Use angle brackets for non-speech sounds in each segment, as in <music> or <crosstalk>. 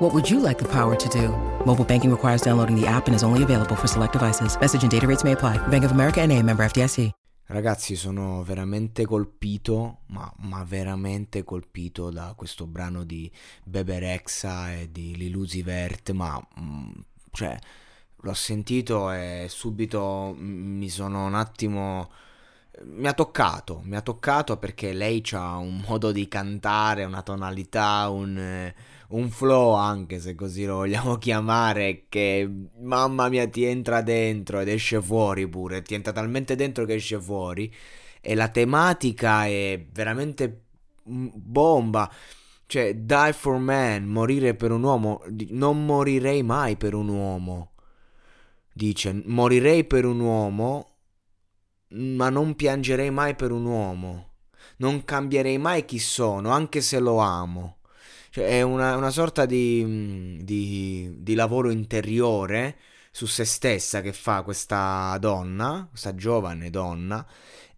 What would you like the power to do? Mobile banking requires downloading the app and is only available for select devices. Message and data rates may apply. Bank of America and a member FDIC. Ragazzi, sono veramente colpito, ma, ma veramente colpito da questo brano di Bebe Rexha e di Liluzi Vert, ma mm, cioè l'ho sentito e subito mi sono un attimo mi ha toccato, mi ha toccato perché lei ha un <laughs> modo di cantare, una tonalità, un, un, flow anche se così lo vogliamo <laughs> chiamare, che mamma mia ti entra dentro ed esce fuori pure, ti entra talmente dentro che esce fuori e la tematica è veramente bomba. Cioè, die for man, morire per un uomo, non morirei mai per un uomo. Dice, morirei per un uomo ma non piangerei mai per un uomo. Non cambierei mai chi sono, anche se lo amo. Cioè, è una, una sorta di, di, di, lavoro interiore su se stessa che fa questa donna, questa giovane donna,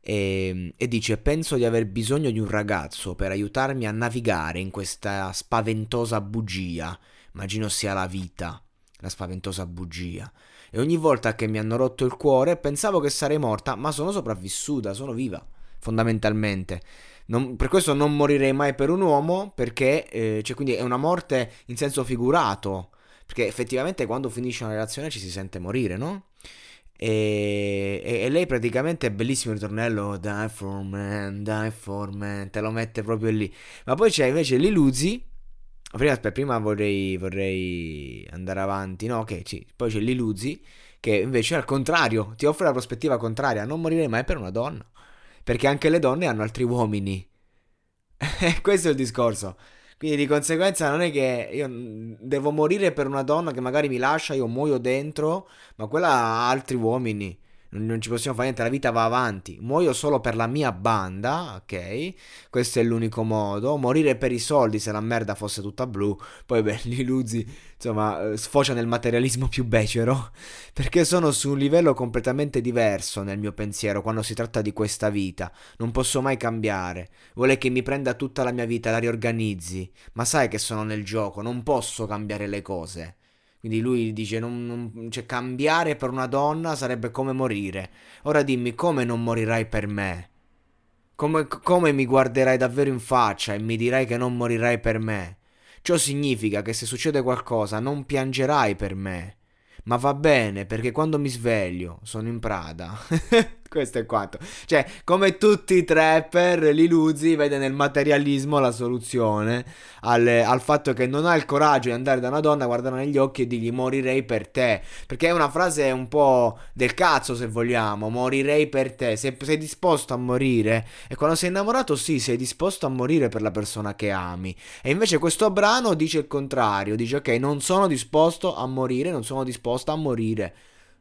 e, e dice: Penso di aver bisogno di un ragazzo per aiutarmi a navigare in questa spaventosa bugia. Immagino sia la vita, la spaventosa bugia e ogni volta che mi hanno rotto il cuore pensavo che sarei morta, ma sono sopravvissuta, sono viva, fondamentalmente. Non, per questo non morirei mai per un uomo, perché eh, cioè, quindi è una morte in senso figurato, perché effettivamente quando finisce una relazione ci si sente morire, no? E, e, e, lei praticamente è bellissimo il ritornello Die for man, die for man, te lo mette proprio lì. Ma poi c'è invece Liluzzi Prima, aspetta, prima vorrei, vorrei, andare avanti. No, ok, sì. Poi c'è l'Iluzzi che invece al contrario ti offre la prospettiva contraria. Non morire mai per una donna. Perché anche le donne hanno altri uomini. <laughs> Questo è il discorso. Quindi di conseguenza non è che io devo morire per una donna che magari mi lascia, io muoio dentro, ma quella ha altri uomini non ci possiamo fare niente, la vita va avanti. Muoio solo per la mia banda, ok? Questo è l'unico modo. Morire per i soldi se la merda fosse tutta blu. Poi, beh, <laughs> gli Luzzi, insomma, eh, sfocia nel materialismo più becero. <laughs> Perché sono su un livello completamente diverso nel mio pensiero quando si tratta di questa vita. Non posso mai cambiare. Vuole che mi prenda tutta la mia vita, la riorganizzi. Ma sai che sono nel gioco, non posso cambiare le cose. Quindi lui dice: non, non, cioè, cambiare per una donna sarebbe come morire. Ora dimmi come non morirai per me. Come, come mi guarderai davvero in faccia e mi dirai che non morirai per me. Ciò significa che se succede qualcosa non piangerai per me. Ma va bene perché quando mi sveglio sono in Prada. <laughs> Questo è quanto. Cioè, come tutti i trapper, Liluzzi vede nel materialismo la soluzione al, al, fatto che non ha il coraggio di andare da una donna, guardarla negli occhi e dirgli morirei per te. Perché è una frase un po' del cazzo, se vogliamo. Morirei per te. Sei, sei disposto a morire. E quando sei innamorato, sì, sei disposto a morire per la persona che ami. E invece questo brano dice il contrario. Dice, ok, non sono disposto a morire, non sono disposta a morire.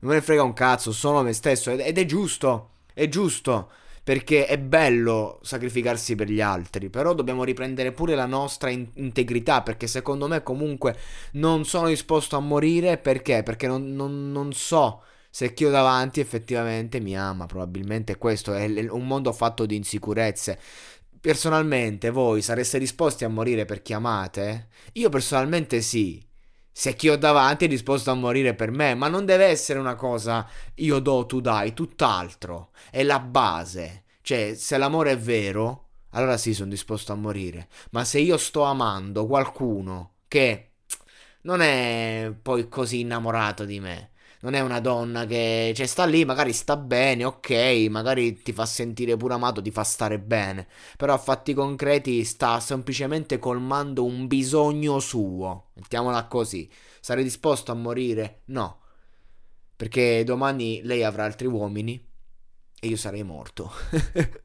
Non me ne frega un cazzo, sono me stesso. Ed, ed è giusto. È giusto. Perché è bello sacrificarsi per gli altri, però dobbiamo riprendere pure la nostra in- integrità, perché secondo me comunque non sono disposto a morire, perché? Perché non, non, non so se chi ho davanti effettivamente mi ama, probabilmente questo è un mondo fatto di insicurezze personalmente voi sareste disposti a morire per chi amate? Io personalmente sì. Se chi ho davanti è disposto a morire per me, ma non deve essere una cosa io do, tu dai, tutt'altro. È la base. Cioè, se l'amore è vero, allora sì, sono disposto a morire. Ma se io sto amando qualcuno che non è poi così innamorato di me, non è una donna che cioè, sta lì, magari sta bene, ok, magari ti fa sentire pure amato, ti fa stare bene, però a fatti concreti sta semplicemente colmando un bisogno suo, mettiamola così. Sarei disposto a morire? No, perché domani lei avrà altri uomini e io sarei morto. <laughs>